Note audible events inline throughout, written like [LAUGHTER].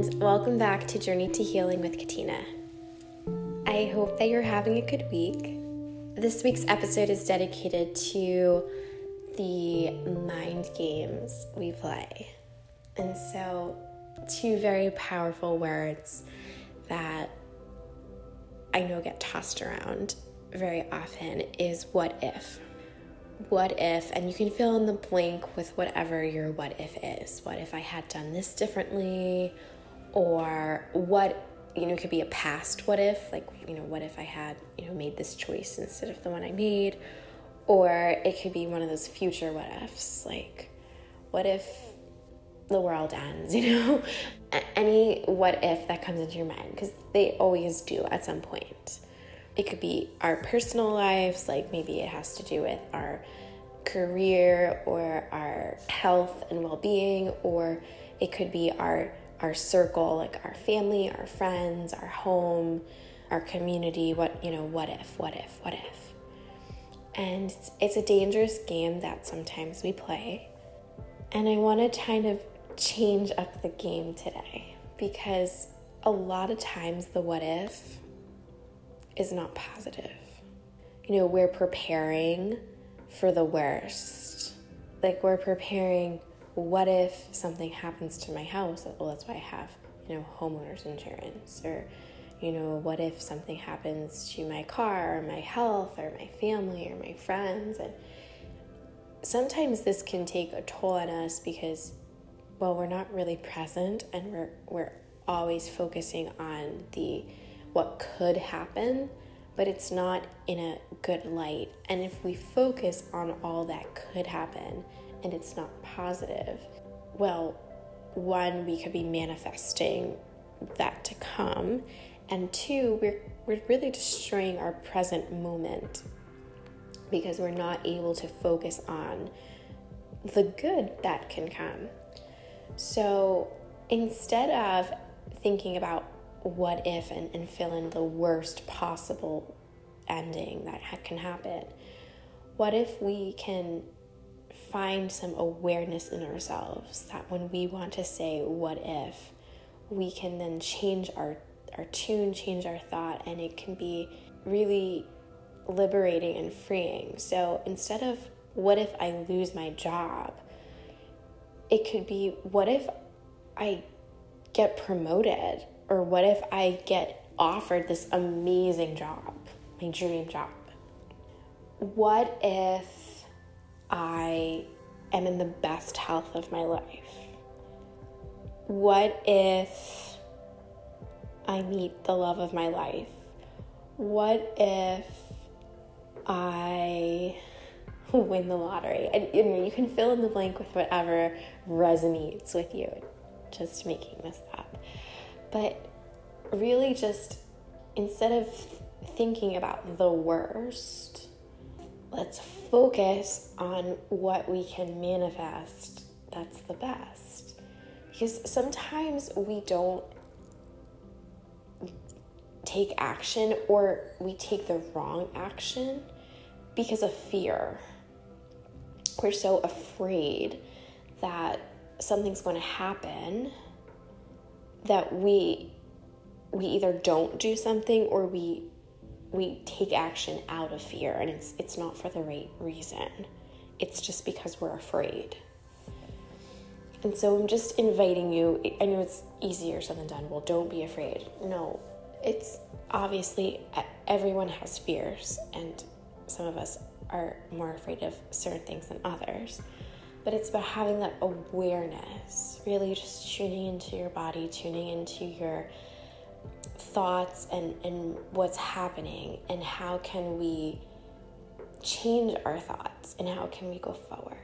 and welcome back to Journey to Healing with Katina. I hope that you're having a good week. This week's episode is dedicated to the mind games we play. And so, two very powerful words that I know get tossed around very often is what if what if, and you can fill in the blank with whatever your what if is. What if I had done this differently? Or what, you know, it could be a past what if, like, you know, what if I had, you know, made this choice instead of the one I made? Or it could be one of those future what ifs, like, what if the world ends, [LAUGHS] you know? Any what if that comes into your mind, because they always do at some point. It could be our personal lives, like maybe it has to do with our career or our health and well-being or it could be our our circle like our family our friends our home our community what you know what if what if what if and it's, it's a dangerous game that sometimes we play and i want to kind of change up the game today because a lot of times the what if is not positive. You know, we're preparing for the worst. Like, we're preparing, what if something happens to my house? Well, that's why I have, you know, homeowners insurance. Or, you know, what if something happens to my car or my health or my family or my friends? And sometimes this can take a toll on us because, well, we're not really present and we're, we're always focusing on the what could happen, but it's not in a good light. And if we focus on all that could happen and it's not positive, well, one, we could be manifesting that to come, and two, we're, we're really destroying our present moment because we're not able to focus on the good that can come. So instead of thinking about what if and, and fill in the worst possible ending that ha- can happen. What if we can find some awareness in ourselves that when we want to say what if, we can then change our, our tune, change our thought, and it can be really liberating and freeing. So instead of what if I lose my job, it could be what if I get promoted or what if I get offered this amazing job, my dream job? What if I am in the best health of my life? What if I meet the love of my life? What if I win the lottery? And you, you can fill in the blank with whatever resonates with you. Just making this up. But really, just instead of thinking about the worst, let's focus on what we can manifest that's the best. Because sometimes we don't take action or we take the wrong action because of fear. We're so afraid that something's going to happen that we we either don't do something or we we take action out of fear and it's it's not for the right reason. It's just because we're afraid. And so I'm just inviting you. I know it's easier said than done. Well, don't be afraid. No, it's obviously everyone has fears, and some of us are more afraid of certain things than others but it's about having that awareness, really just tuning into your body, tuning into your thoughts and, and what's happening, and how can we change our thoughts and how can we go forward.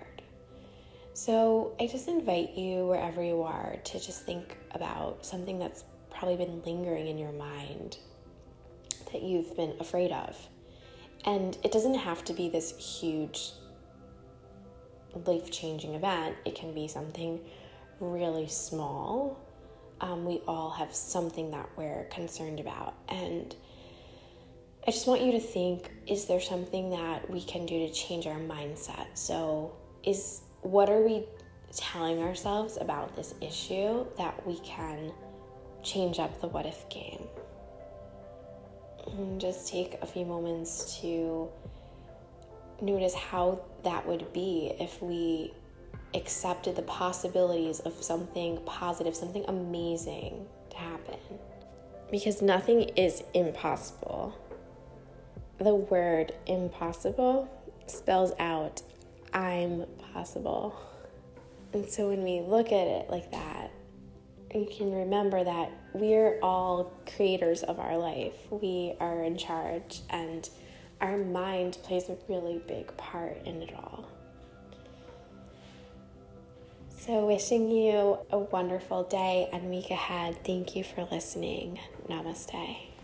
So, I just invite you, wherever you are, to just think about something that's probably been lingering in your mind that you've been afraid of. And it doesn't have to be this huge life changing event, it can be something really small. Um, we all have something that we're concerned about. And I just want you to think is there something that we can do to change our mindset? So, is what are we telling ourselves about this issue that we can change up the what if game. And just take a few moments to notice how that would be if we accepted the possibilities of something positive, something amazing to happen. Because nothing is impossible. The word impossible spells out I'm possible. And so when we look at it like that, you can remember that we're all creators of our life. We are in charge, and our mind plays a really big part in it all. So, wishing you a wonderful day and week ahead. Thank you for listening. Namaste.